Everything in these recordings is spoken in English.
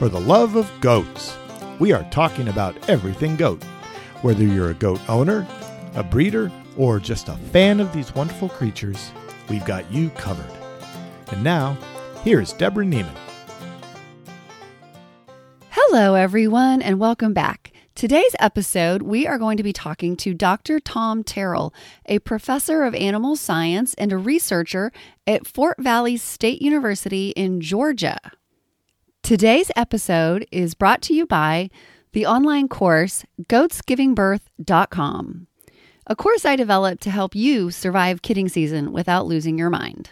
for the love of goats. We are talking about everything goat. Whether you're a goat owner, a breeder, or just a fan of these wonderful creatures, we've got you covered. And now, here's Deborah Niemann. Hello, everyone, and welcome back. Today's episode, we are going to be talking to Dr. Tom Terrill, a professor of animal science and a researcher at Fort Valley State University in Georgia. Today's episode is brought to you by the online course goatsgivingbirth.com, a course I developed to help you survive kidding season without losing your mind.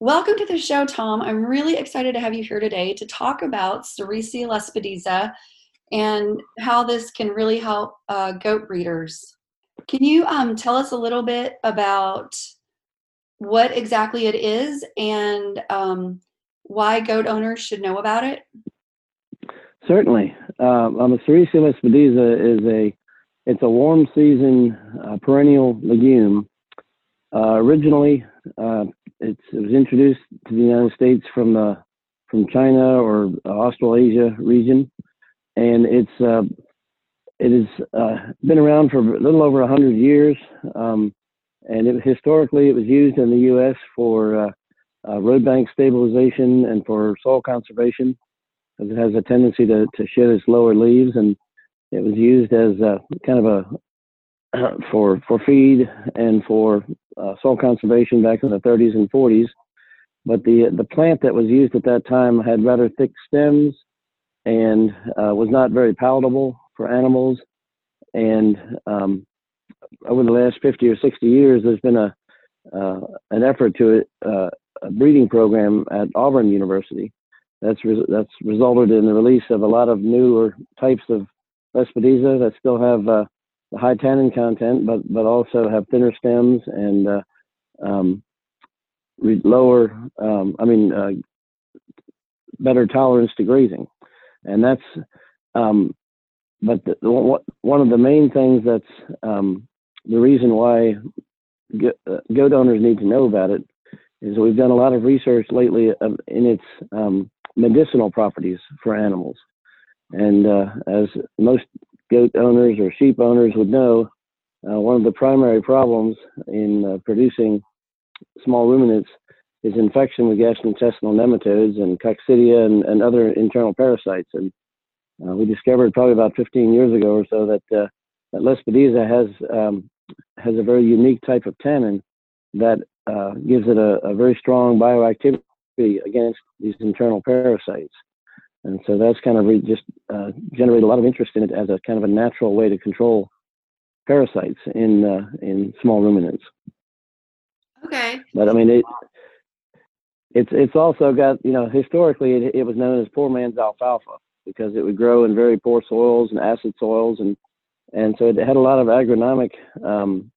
Welcome to the show, Tom. I'm really excited to have you here today to talk about Sericea lespedeza and how this can really help uh, goat breeders. Can you um, tell us a little bit about what exactly it is and um, why goat owners should know about it? Certainly. Um, um, Sericea is a it's a warm season uh, perennial legume. Uh, originally, uh, it was introduced to the United States from the from China or Australasia region and it's uh, it has uh, been around for a little over hundred years. Um, and it, historically, it was used in the U.S. for uh, road bank stabilization and for soil conservation, it has a tendency to, to shed its lower leaves, and it was used as a, kind of a for for feed and for uh, soil conservation back in the 30s and 40s. But the the plant that was used at that time had rather thick stems and uh, was not very palatable for animals. And um, over the last 50 or 60 years, there's been a uh, an effort to uh, breeding program at Auburn University that's re- that's resulted in the release of a lot of newer types of Lespedeza that still have uh, high tannin content, but but also have thinner stems and uh, um, lower, um, I mean, uh, better tolerance to grazing. And that's um, but the, the, one of the main things that's um, the reason why uh, goat owners need to know about it is we've done a lot of research lately in its um, medicinal properties for animals. And uh, as most goat owners or sheep owners would know, uh, one of the primary problems in uh, producing small ruminants is infection with gastrointestinal nematodes and coccidia and, and other internal parasites. And uh, we discovered probably about 15 years ago or so that, uh, that Lespedeza has um, has a very unique type of tannin that uh, gives it a, a, very strong bioactivity against these internal parasites. And so that's kind of re- just uh, generated a lot of interest in it as a kind of a natural way to control parasites in uh, in small ruminants. Okay. But I mean, it, it's it's also got you know historically it, it was known as poor man's alfalfa because it would grow in very poor soils and acid soils and and so it had a lot of agronomic um,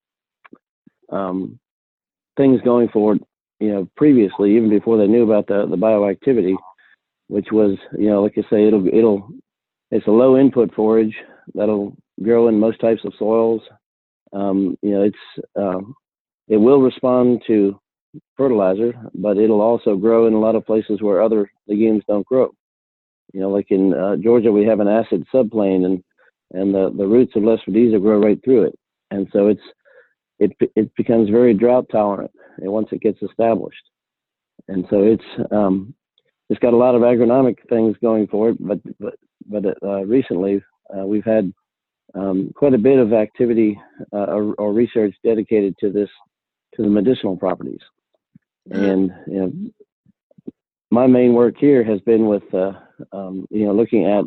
um, things going forward, you know previously even before they knew about the the bioactivity which was you know like I say it'll it'll it's a low input forage that'll grow in most types of soils um, you know it's uh, it will respond to fertilizer, but it'll also grow in a lot of places where other legumes don't grow. You know, like in uh, Georgia, we have an acid subplain, and and the, the roots of Lespedeza grow right through it, and so it's it it becomes very drought tolerant once it gets established, and so it's um, it's got a lot of agronomic things going for it. But but but uh, recently uh, we've had um, quite a bit of activity uh, or, or research dedicated to this to the medicinal properties. And you know, my main work here has been with uh, um, you know looking at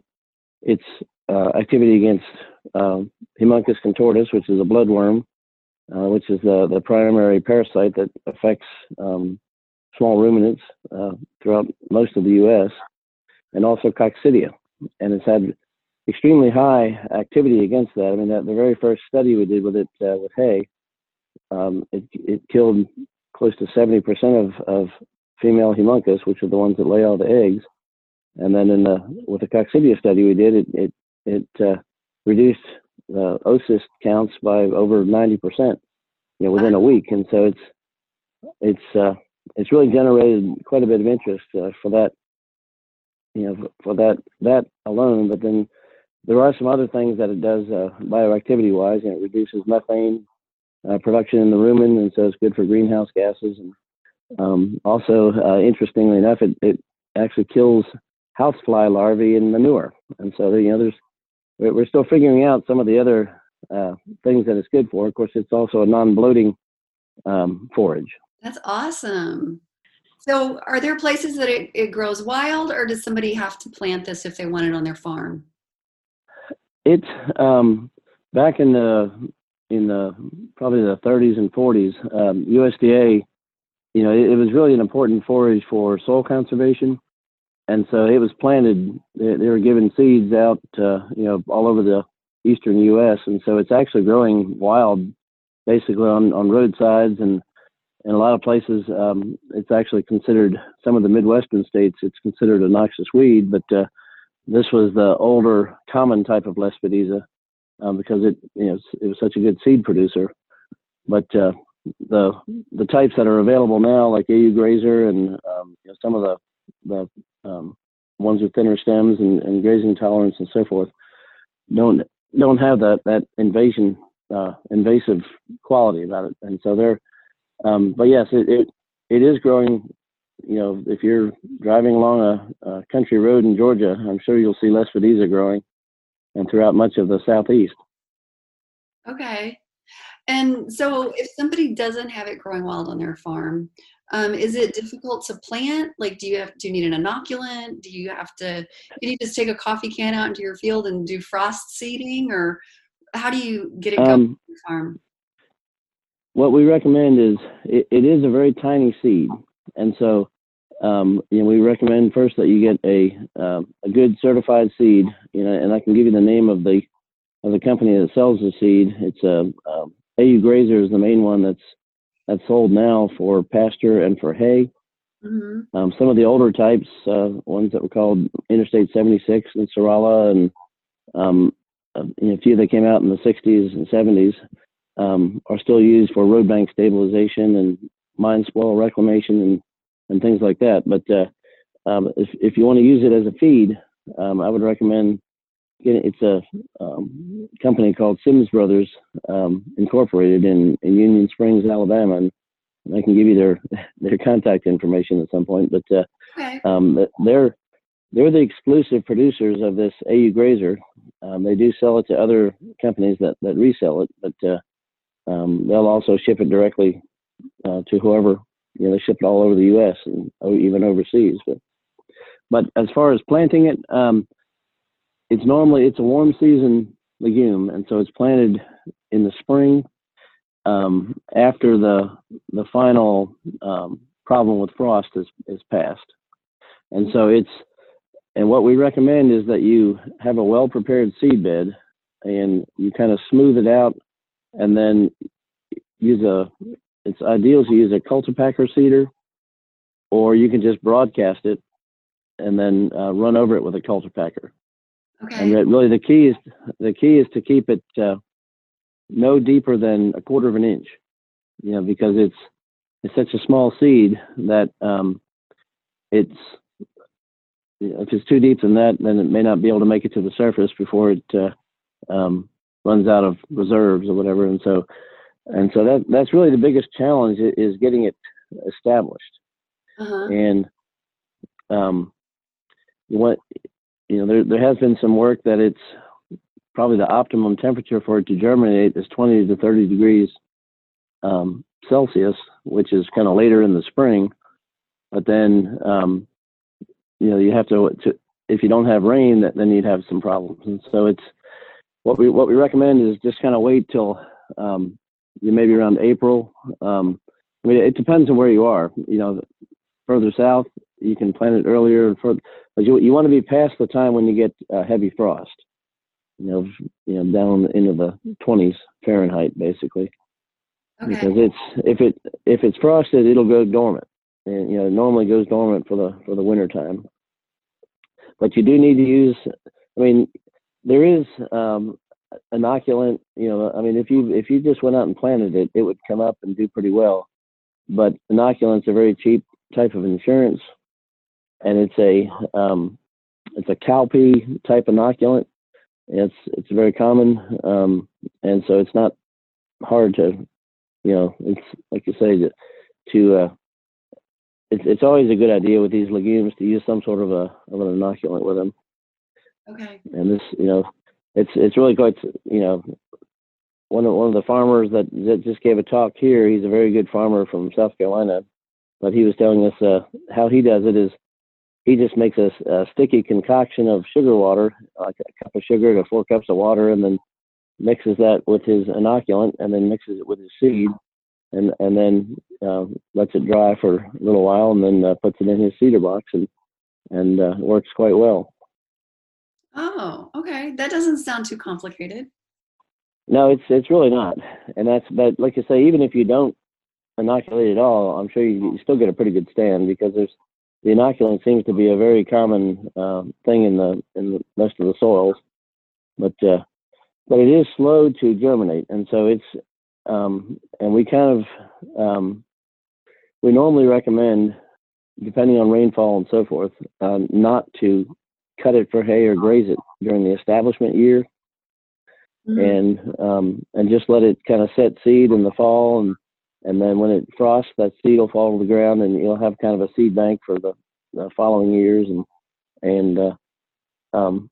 its uh, activity against um, Haemonchus contortus, which is a bloodworm, uh, which is the the primary parasite that affects um, small ruminants uh, throughout most of the U.S. and also coccidia, and it's had extremely high activity against that. I mean, that the very first study we did with it uh, with hay, um, it, it killed close to 70% of, of female haemonchus, which are the ones that lay all the eggs. And then in the with the coccidia study we did, it it it uh, reduced uh, oocyst counts by over 90%, you know, within a week. And so it's it's uh, it's really generated quite a bit of interest uh, for that you know, for that that alone. But then there are some other things that it does uh, bioactivity wise. You know, it reduces methane uh, production in the rumen, and so it's good for greenhouse gases. And um, also, uh, interestingly enough, it, it actually kills housefly larvae in manure. And so, you know, there's we're still figuring out some of the other uh, things that it's good for. Of course, it's also a non-bloating um, forage. That's awesome. So, are there places that it, it grows wild, or does somebody have to plant this if they want it on their farm? It um, back in the in the probably the 30s and 40s, um, USDA, you know, it, it, was really an important forage for soil conservation, and so it was planted. They, they were giving seeds out, uh, you know, all over the eastern U.S., and so it's actually growing wild, basically on on roadsides and in a lot of places. Um, it's actually considered some of the Midwestern states. It's considered a noxious weed, but uh, this was the older common type of Lespedeza um, because it you know it was such a good seed producer. But uh, the the types that are available now, like AU Grazer and um, you know, some of the the um, ones with thinner stems and, and, grazing tolerance and so forth, don't don't have that that invasion uh, invasive quality about it, and so they're. Um, but yes, it, it it is growing you know, if you're driving along a, a country road in Georgia, I'm sure you'll see Lespedeza growing, and throughout much of the southeast. Okay. And so, if somebody doesn't have it growing wild on their farm, um, is it difficult to plant? Like, do you have do you need an inoculant? Do you have to? Can you just take a coffee can out into your field and do frost seeding, or how do you get it going um, farm? What we recommend is it, it is a very tiny seed, and so um, you know, we recommend first that you get a um, a good certified seed. You know, and I can give you the name of the of the company that sells the seed. It's a uh, um, AU Grazer is the main one that's that's sold now for pasture and for hay. Mm-hmm. Um, some of the older types, uh, ones that were called Interstate 76 and Serala, and um, uh, a few that came out in the 60s and 70s, um, are still used for road bank stabilization and mine spoil reclamation and and things like that. But uh, um, if if you want to use it as a feed, um, I would recommend. It's a um, company called Sims Brothers um, Incorporated in, in Union Springs, Alabama, and I can give you their their contact information at some point. But uh, okay. Um, they're they're the exclusive producers of this AU Grazer. Um, they do sell it to other companies that, that resell it, but uh, they'll also ship it directly uh, to whoever you know, they ship it all over the U.S. and even overseas. But but as far as planting it, um, it's normally it's a warm season legume, and so it's planted in the spring um, after the the final um, problem with frost is is passed. And so it's and what we recommend is that you have a well prepared seed bed and you kind of smooth it out and then use a it's ideal to use a cultipacker seeder, or you can just broadcast it and then uh, run over it with a cultipacker. Okay. And really, the key is the key is to keep it uh, no deeper than a quarter of an inch. You know, because it's it's such a small seed that um, it's if it's too deep than that, then it may not be able to make it to the surface before it uh, um, runs out of reserves or whatever. And so and so that that's really the biggest challenge is getting it established. Uh-huh. And um, what you know, there there has been some work that it's probably the optimum temperature for it to germinate is 20 to 30 degrees um, Celsius, which is kind of later in the spring. But then, um, you know, you have to, to if you don't have rain, then you'd have some problems. And so it's what we what we recommend is just kind of wait till um, maybe around April. Um, I mean, it depends on where you are. You know, further south, you can plant it earlier. but you you want to be past the time when you get uh, heavy frost. You know, you know, down into the 20s Fahrenheit, basically. Okay. Because it's if it if it's frosted, it'll go dormant, and you know, it normally goes dormant for the for the winter time. But you do need to use. I mean, there is um, inoculant, you know, I mean, if you if you just went out and planted it, it would come up and do pretty well. But inoculant's a very cheap type of insurance, and it's a um, it's a cowpea type inoculant. It's it's very common, um, and so it's not hard to, you know, it's like you say to, to uh, it's it's always a good idea with these legumes to use some sort of a of an inoculant with them. Okay. And this, you know, it's it's really quite, you know, one of one of the farmers that, that just gave a talk here. He's a very good farmer from South Carolina, but he was telling us uh, how he does it is he just makes a, a, sticky concoction of sugar water, like a cup of sugar to four cups of water, and then mixes that with his inoculant, and then mixes it with his seed, and and then uh, lets it dry for a little while, and then uh, puts it in his seeder box, and and uh, works quite well. Oh, okay. That doesn't sound too complicated. No, it's it's really not, and that's but like I say, even if you don't inoculate at all, I'm sure you, you still get a pretty good stand because there's the inoculant seems to be a very common uh, thing in the in the, most of the soils, but uh, but it is slow to germinate, and so it's um, and we kind of um, we normally recommend, depending on rainfall and so forth, uh, not to cut it for hay or graze it during the establishment year mm-hmm. and um, and just let it kind of set seed in the fall and and then when it frosts, that seed will fall to the ground, and you'll have kind of a seed bank for the, the following years, and and uh, um,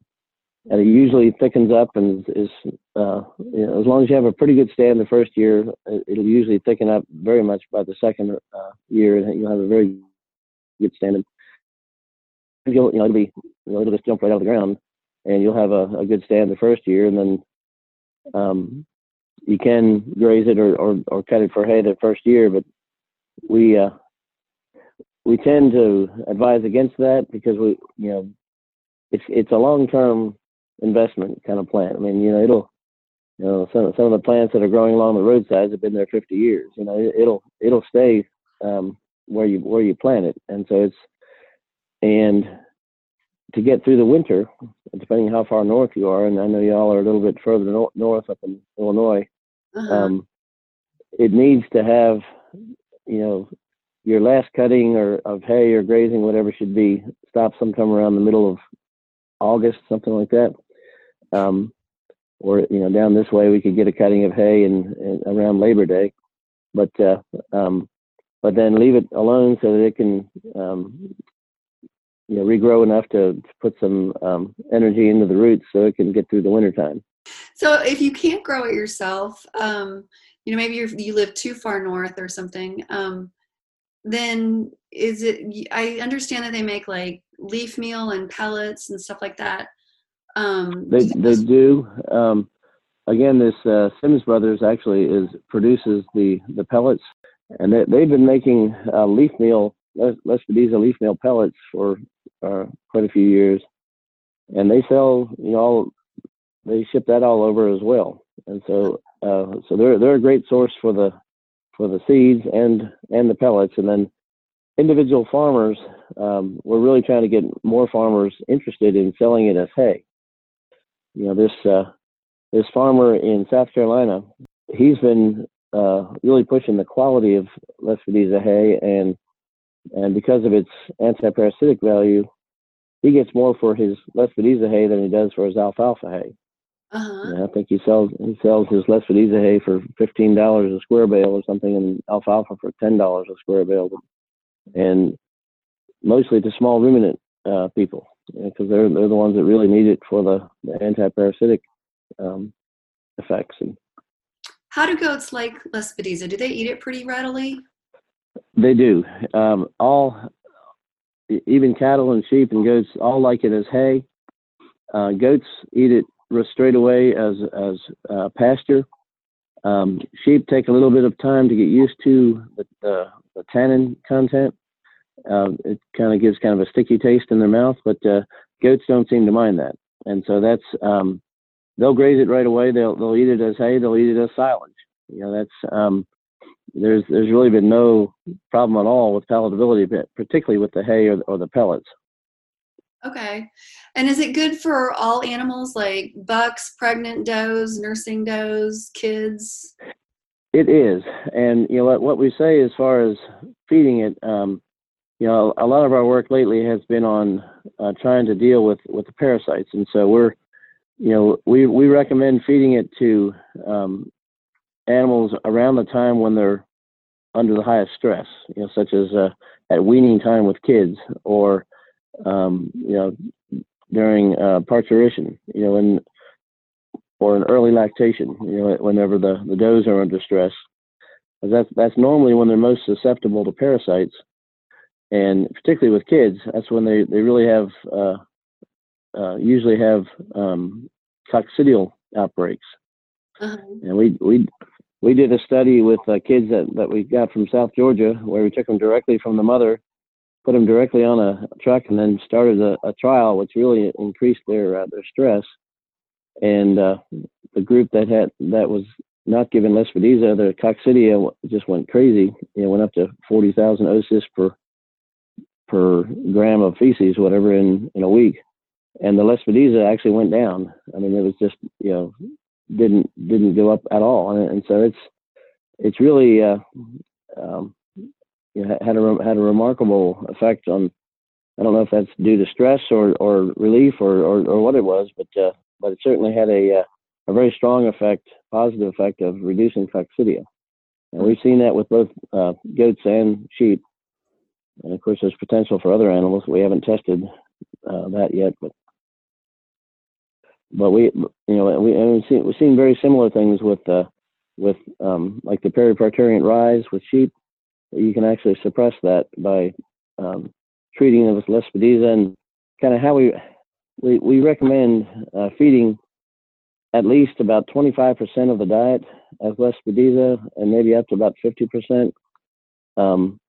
and it usually thickens up and is uh, you know, as long as you have a pretty good stand the first year, it'll usually thicken up very much by the second uh, year, and you'll have a very good stand. And you'll you know it'll be you know, it'll just jump right out of the ground, and you'll have a, a good stand the first year, and then um, you can graze it or, or, or cut it for hay the first year, but we uh, we tend to advise against that because we you know it's it's a long term investment kind of plant. I mean, you know, it'll you know some some of the plants that are growing along the roadsides have been there 50 years. You know, it, will it'll stay um, where you where you plant it, and so it's and to get through the winter, depending how far north you are, and I know y'all are a little bit further no- north up in Illinois, uh-huh. um, it needs to have, you know, your last cutting or of hay or grazing, whatever should be, stop sometime around the middle of August, something like that. Um, or you know, down this way we could get a cutting of hay in, in around Labor Day, but uh, um, but then leave it alone so that it can um, you know regrow enough to, to put some um, energy into the roots so it can get through the winter time. So if you can't grow it yourself, um, you know maybe you live too far north or something. Um, then is it? I understand that they make like leaf meal and pellets and stuff like that. Um, they they do. Um, again, this uh, Sims Brothers actually is produces the the pellets, and they, they've been making uh, leaf meal Lespedeza leaf meal pellets for uh, quite a few years, and they sell you know they ship that all over as well, and so uh, so they're they're a great source for the for the seeds and and the pellets, and then individual farmers um, we're really trying to get more farmers interested in selling it as hay. You know this uh, this farmer in South Carolina, he's been uh, really pushing the quality of Lespedeza hay and and because of its anti-parasitic value, he gets more for his Lespedeza hay than he does for his alfalfa hay. Uh-huh. I think he sells he sells his Lespedeza hay for fifteen dollars a square bale or something, and alfalfa for ten dollars a square bale, and mostly to small ruminant uh, people because they're they're the ones that really need it for the, the anti-parasitic um, effects. And how do goats like Lespedeza? Do they eat it pretty readily? They do. Um, all, even cattle and sheep and goats, all like it as hay. Uh, goats eat it straight away as as uh, pasture. Um, sheep take a little bit of time to get used to the, the, the tannin content. Uh, it kind of gives kind of a sticky taste in their mouth, but uh, goats don't seem to mind that, and so that's um, they'll graze it right away. They'll they'll eat it as hay. They'll eat it as silage. You know that's um, there's there's really been no problem at all with palatability, particularly with the hay or, or the pellets. Okay. And is it good for all animals like bucks, pregnant does, nursing does, kids? It is. And you know what what we say as far as feeding it, um, you know, a lot of our work lately has been on uh, trying to deal with with the parasites, and so we're, you know, we we recommend feeding it to um, animals around the time when they're under the highest stress, you know, such as uh, at weaning time with kids, or um, you know, during uh, parturition, you know, and or an early lactation, you know, whenever the the does are under stress. That's that's normally when they're most susceptible to parasites and particularly with kids, that's when they, they really have uh, uh, usually have um, coccidial outbreaks. Uh-huh. And we we we did a study with uh, kids that, that we got from South Georgia where we took them directly from the mother, put them directly on a truck, and then started a, a trial, which really increased their uh, their stress. And uh, the group that had that was not given Lespedeza, the coccidia just went crazy. It went up to 40,000 oocysts per per gram of feces, whatever, in in a week, and the lespedeza actually went down. I mean, it was just you know didn't didn't go up at all, and, and so it's it's really uh, um, you know, had a had a remarkable effect on. I don't know if that's due to stress or, or relief or, or, or what it was, but uh, but it certainly had a uh, a very strong effect, positive effect of reducing coccidia, and we've seen that with both uh, goats and sheep. And of course, there's potential for other animals. We haven't tested uh, that yet, but but we you know we and we've seen, we've seen very similar things with uh, with um, like the periparturient rise with sheep. You can actually suppress that by um, treating them with lespedeza and kind of how we we we recommend uh, feeding at least about 25% of the diet as lespedeza and maybe up to about 50%. Um,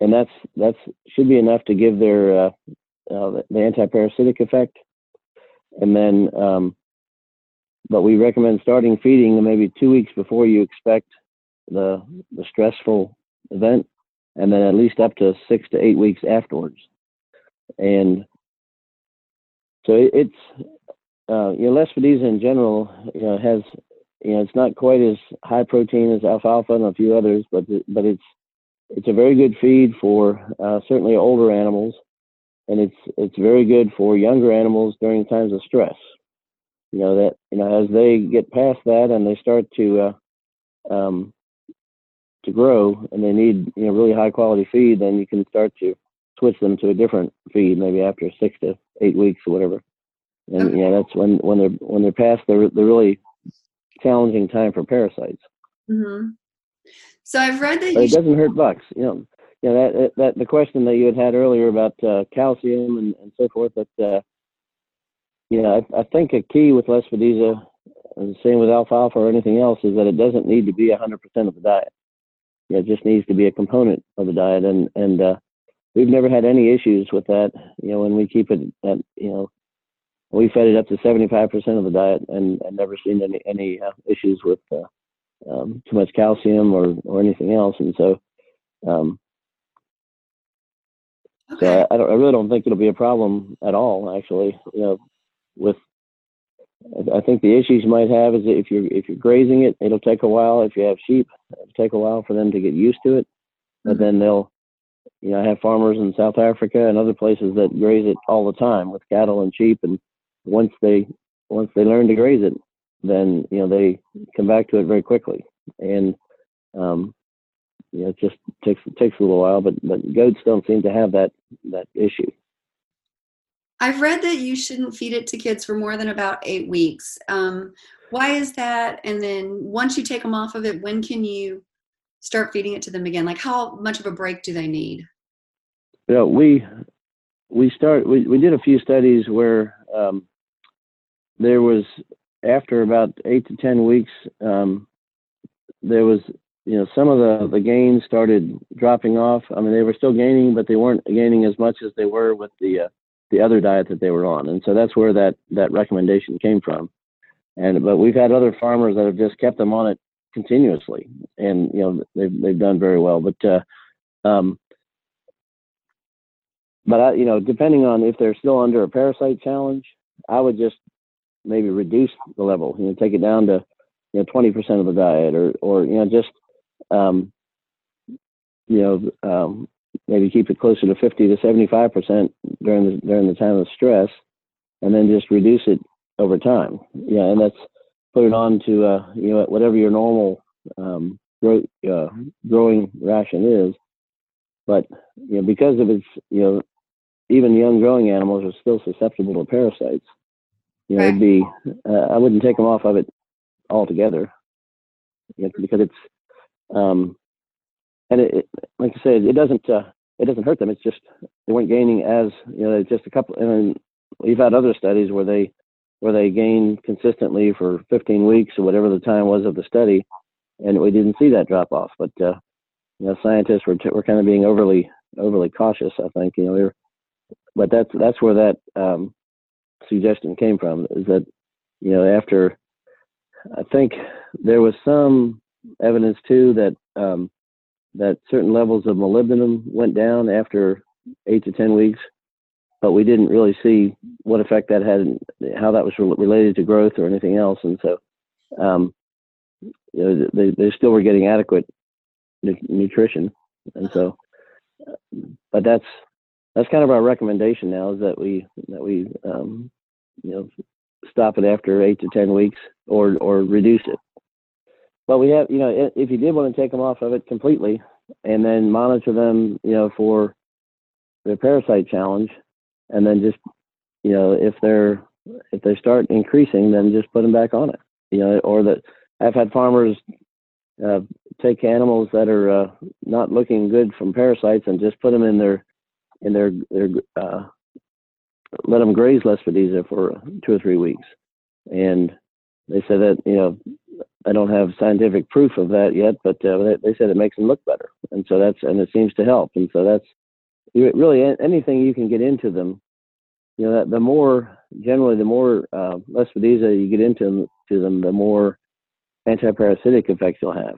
and that's that's should be enough to give their uh, uh, the anti-parasitic effect. And then, um, but we recommend starting feeding maybe two weeks before you expect the the stressful event, and then at least up to six to eight weeks afterwards. And so it, it's uh, you know Lespedeza in general you know has you know it's not quite as high protein as alfalfa and a few others, but but it's it's a very good feed for uh, certainly older animals, and it's it's very good for younger animals during times of stress. You know that you know as they get past that and they start to uh, um, to grow and they need you know really high quality feed, then you can start to switch them to a different feed maybe after six to eight weeks or whatever. And okay. yeah, that's when when they're when they're past the the really challenging time for parasites. Mm-hmm. So I've read that it doesn't hurt bucks. You know, know that that the question that you had had earlier about uh, calcium and, and so forth. That uh, you know, I, I think a key with Lespedeza, and the same with alfalfa or anything else, is that it doesn't need to be 100% of the diet. Know, it just needs to be a component of the diet, and and uh, we've never had any issues with that. You know, when we keep it at you know we fed it up to 75% of the diet and, and never seen any any uh, issues with uh, um, too much calcium or, or anything else. And so, um, okay. so I, I, don't, I really don't think it'll be a problem at all. Actually, you know, with I think the issues you might have is if you're if you're grazing it, it'll take a while. If you have sheep, it'll take a while for them to get used to it. But mm-hmm. then they'll, you know, I have farmers in South Africa and other places that graze it all the time with cattle and sheep. And once they once they learn to graze it, then you know they come back to it very quickly. And um, you know, it just takes takes a little while, but but goats don't seem to have that that issue. I've read that you shouldn't feed it to kids for more than about eight weeks. Um, why is that? And then once you take them off of it, when can you start feeding it to them again? Like how much of a break do they need? Yeah, we we start we, we did a few studies where um, there was after about eight to ten weeks, um, there was you know some of the the gains started dropping off. I mean, they were still gaining, but they weren't gaining as much as they were with the uh, the other diet that they were on, and so that's where that that recommendation came from. And but we've had other farmers that have just kept them on it continuously, and you know they've they've done very well. But uh, um, but I, you know, depending on if they're still under a parasite challenge, I would just maybe reduce the level, you know, take it down to, you know, 20% of the diet or, or, you know, just, um, you know, um, maybe keep it closer to 50 to 75 percent during the during the time of stress, and then just reduce it over time. Yeah, and that's put it on to uh, you know whatever your normal um, grow, uh, growing ration is. But you know because of its you know even young growing animals are still susceptible to parasites. You know, right. it'd be uh, I wouldn't take them off of it altogether you know, because it's um, and it, it, like I said, it doesn't uh, it doesn't hurt them. It's just they weren't gaining as you know just a couple. And we've had other studies where they where they gained consistently for 15 weeks or whatever the time was of the study, and we didn't see that drop off. But uh, you know, scientists were t- were kind of being overly overly cautious. I think you know, we were, but that's that's where that um, suggestion came from. Is that you know after I think there was some evidence too that um, that certain levels of molybdenum went down after eight to ten weeks, but we didn't really see what effect that had, how that was re- related to growth or anything else. And so, um, you know, they they still were getting adequate nu- nutrition, and so, but that's that's kind of our recommendation now is that we that we um, you know stop it after eight to ten weeks or or reduce it. But we have, you know, if you did want to take them off of it completely and then monitor them, you know, for the parasite challenge, and then just, you know, if they're if they start increasing, then just put them back on it, you know, or that I've had farmers uh, take animals that are uh, not looking good from parasites and just put them in their in their their uh, let them graze Lespedeza for two or three weeks, and they said that you know I don't have scientific proof of that yet, but uh, they, they said it makes them look better, and so that's and it seems to help, and so that's really anything you can get into them. You know, that the more generally the more uh, Lespedeza you get into them, to them, the more antiparasitic effects you'll have.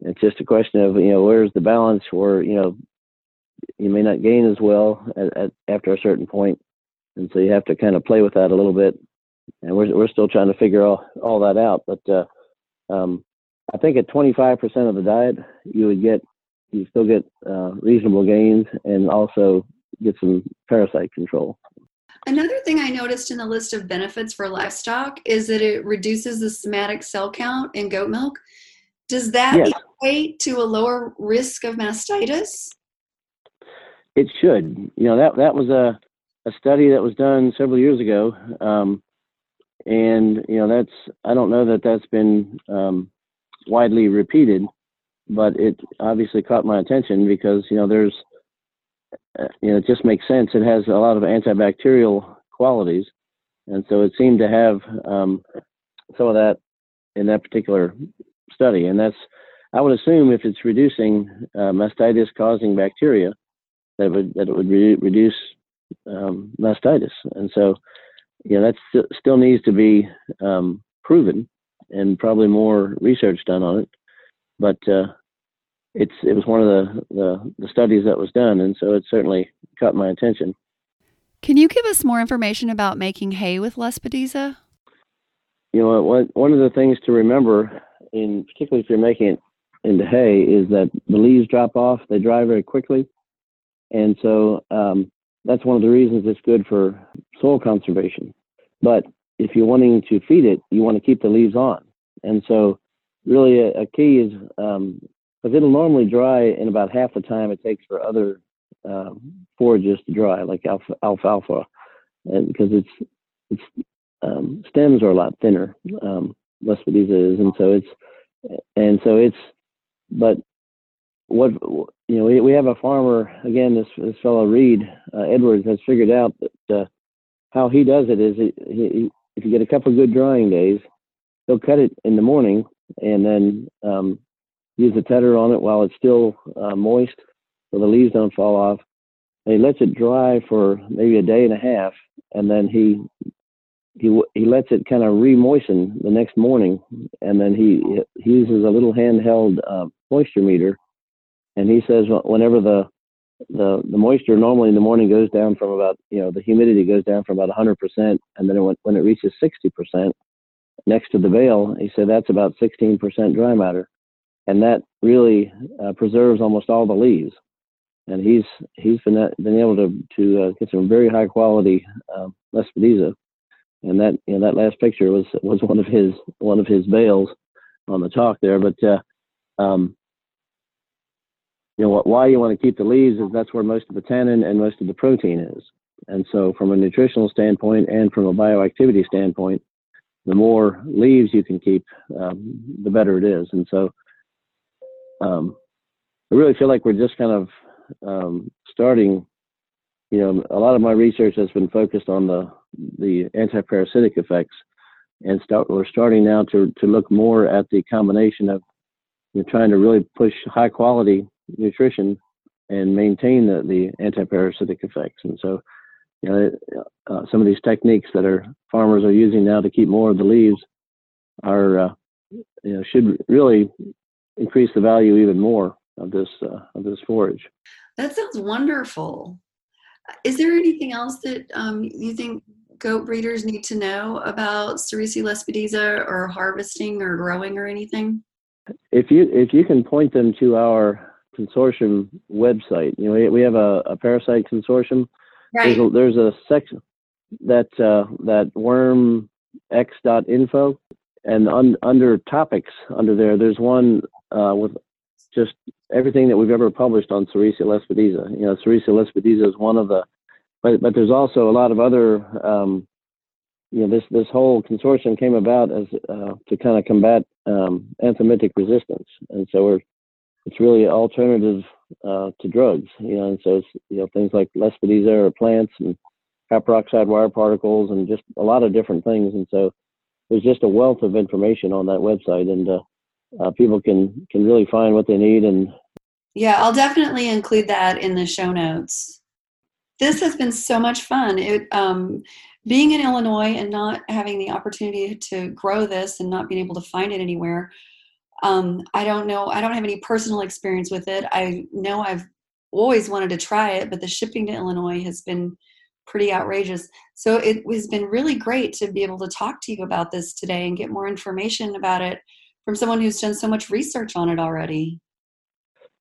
It's just a question of you know where's the balance where you know you may not gain as well at, at, after a certain point, and so you have to kind of play with that a little bit. And we're we're still trying to figure all all that out. But uh, um, I think at 25% of the diet, you would get you still get uh, reasonable gains and also get some parasite control. Another thing I noticed in the list of benefits for livestock is that it reduces the somatic cell count in goat milk. Does that yes. equate to a lower risk of mastitis? It should. You know that that was a a study that was done several years ago, um, and you know that's I don't know that that's been um, widely repeated, but it obviously caught my attention because you know there's uh, you know it just makes sense. It has a lot of antibacterial qualities, and so it seemed to have um, some of that in that particular study, and that's I would assume if it's reducing uh, mastitis causing bacteria, that would that it would re- reduce um, mastitis. And so, you know, that st- still needs to be um, proven and probably more research done on it. But uh, it's it was one of the, the, the studies that was done, and so it certainly caught my attention. Can you give us more information about making hay with Lespedeza? You know, one one of the things to remember, in particularly if you're making it into hay, is that the leaves drop off; they dry very quickly, and so um, that's one of the reasons it's good for soil conservation. But if you're wanting to feed it, you want to keep the leaves on. And so, really, a, a key is because um, it'll normally dry in about half the time it takes for other um, forages to dry, like alfalfa, and because its its um, stems are a lot thinner. Um, Lespedeza is, and so it's and so it's but what you know, we, we have a farmer again. This this fellow Reed uh, Edwards has figured out that uh, how he does it is he, he, if you get a couple of good drying days, he'll cut it in the morning and then um, use the tedder on it while it's still uh, moist, so the leaves don't fall off. And he lets it dry for maybe a day and a half, and then he he he lets it kind of re-moisten the next morning, and then he he uses a little handheld uh, moisture meter and he says whenever the the the moisture normally in the morning goes down from about you know the humidity goes down from about 100 percent, and then when, when it reaches 60 percent next to the bale, he said that's about 16 percent dry matter, and that really uh, preserves almost all the leaves. and he's he's been been able to to uh, get some very high quality uh, Lespedeza, and that you know that last picture was was one of his one of his bales on the talk there. But uh, um, you know why you want to keep the leaves is that's where most of the tannin and most of the protein is. And so, from a nutritional standpoint and from a bioactivity standpoint, the more leaves you can keep, um, the better it is. And so, um, I really feel like we're just kind of um, starting. You know, a lot of my research has been focused on the the antiparasitic effects, and start we're starting now to to look more at the combination of you know, trying to really push high quality nutrition and maintain the, the antiparasitic effects. And so, you know, uh, some of these techniques that our farmers are using now to keep more of the leaves are, uh, you know, should really increase the value even more of this uh, of this forage. That sounds wonderful. Is there anything else that um, you think goat breeders need to know about Sericea lespedeza or harvesting or growing or anything? If you if you can point them to our consortium website, you know we, we have a, a parasite consortium. Right. There's a, there's a section that uh, that wormx.info, and un, under topics under there, there's one uh, with just everything that we've ever published on Sericea lespedeza. You know, Sericea lespedeza is one of the, but but there's also a lot of other. Um, you know, this this whole consortium came about as uh, to kind of combat um, anthelmintic resistance, and so we're it's really alternative uh, to drugs. You know, and so it's you know things like lespedeza or plants and copper oxide wire particles and just a lot of different things. And so there's just a wealth of information on that website, and uh, uh, people can can really find what they need. And yeah, I'll definitely include that in the show notes. This has been so much fun. It um, being in Illinois and not having the opportunity to grow this and not being able to find it anywhere. Um, I don't know. I don't have any personal experience with it. I know I've always wanted to try it, but the shipping to Illinois has been pretty outrageous. So it has been really great to be able to talk to you about this today and get more information about it from someone who's done so much research on it already.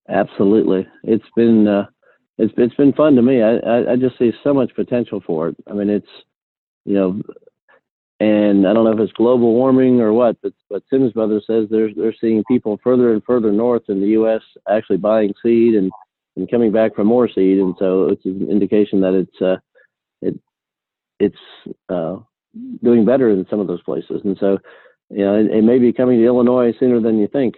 Absolutely, it's been uh, it's it's been fun to me. I, I, I just see so much potential for it. I mean, it's you know, and I don't know if it's global warming or what, but but Sims Brothers says they're they're seeing people further and further north in the U.S. actually buying seed and and coming back for more seed, and so it's an indication that it's uh, it it's uh, doing better in some of those places, and so you know, it, it may be coming to Illinois sooner than you think.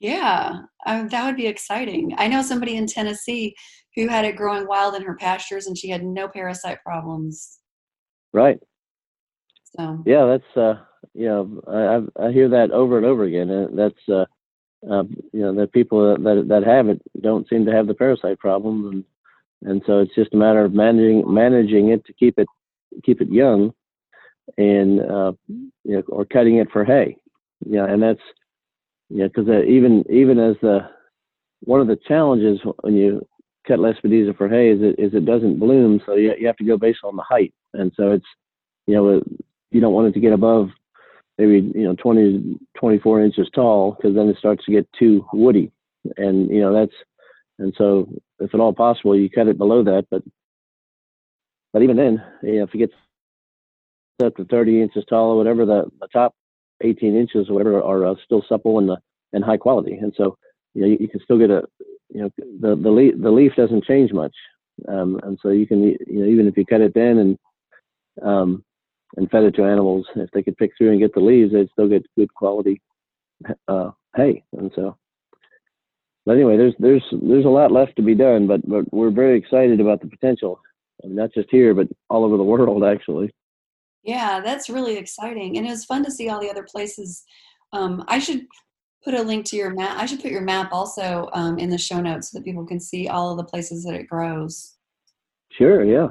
Yeah, um, that would be exciting. I know somebody in Tennessee who had it growing wild in her pastures, and she had no parasite problems. Right. So. Yeah, that's uh, you know, I I hear that over and over again. And that's uh, uh, you know, that people that that have it don't seem to have the parasite problems, and and so it's just a matter of managing managing it to keep it keep it young and uh, you know, or cutting it for hay. Yeah, and that's yeah, because uh, even even as the one of the challenges when you cut lespedeza for hay is it is it doesn't bloom, so you you have to go based on the height, and so it's you know you don't want it to get above maybe you know 20 24 inches tall because then it starts to get too woody, and you know that's and so if at all possible you cut it below that, but but even then, you know, if it gets up to 30 inches tall or whatever, the, the top 18 inches or whatever are uh, still supple and, the, and high quality. And so, you know, you, you, can still get a, you know, the, the leaf, the leaf doesn't change much. Um, and so you can, you know, even if you cut it then and, um, and fed it to animals, if they could pick through and get the leaves, they'd still get good quality, uh, hay. And so, but anyway, there's, there's, there's a lot left to be done, but, but we're very excited about the potential, I mean, not just here, but all over the world, actually. Yeah, that's really exciting. And it was fun to see all the other places. Um, I should put a link to your map. I should put your map also um, in the show notes so that people can see all of the places that it grows. Sure, yeah.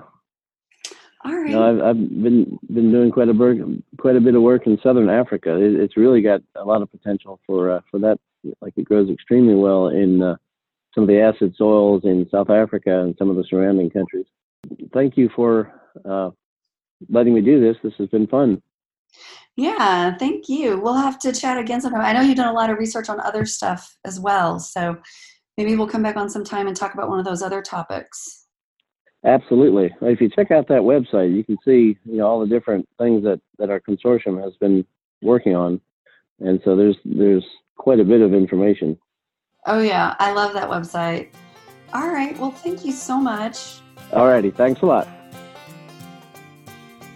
All right. No, I've, I've been been doing quite a bit quite a bit of work in southern Africa. It, it's really got a lot of potential for uh, for that. Like it grows extremely well in uh, some of the acid soils in South Africa and some of the surrounding countries. Thank you for uh, letting me do this. This has been fun. Yeah, thank you. We'll have to chat again sometime. I know you've done a lot of research on other stuff as well. So maybe we'll come back on some time and talk about one of those other topics. Absolutely. If you check out that website, you can see you know all the different things that that our consortium has been working on, and so there's there's quite a bit of information. Oh yeah, I love that website. All right. Well, thank you so much. All righty. Thanks a lot.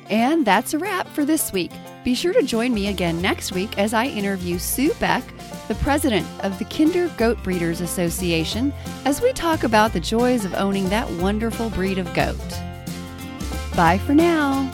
And that's a wrap for this week. Be sure to join me again next week as I interview Sue Beck, the president of the Kinder Goat Breeders Association, as we talk about the joys of owning that wonderful breed of goat. Bye for now.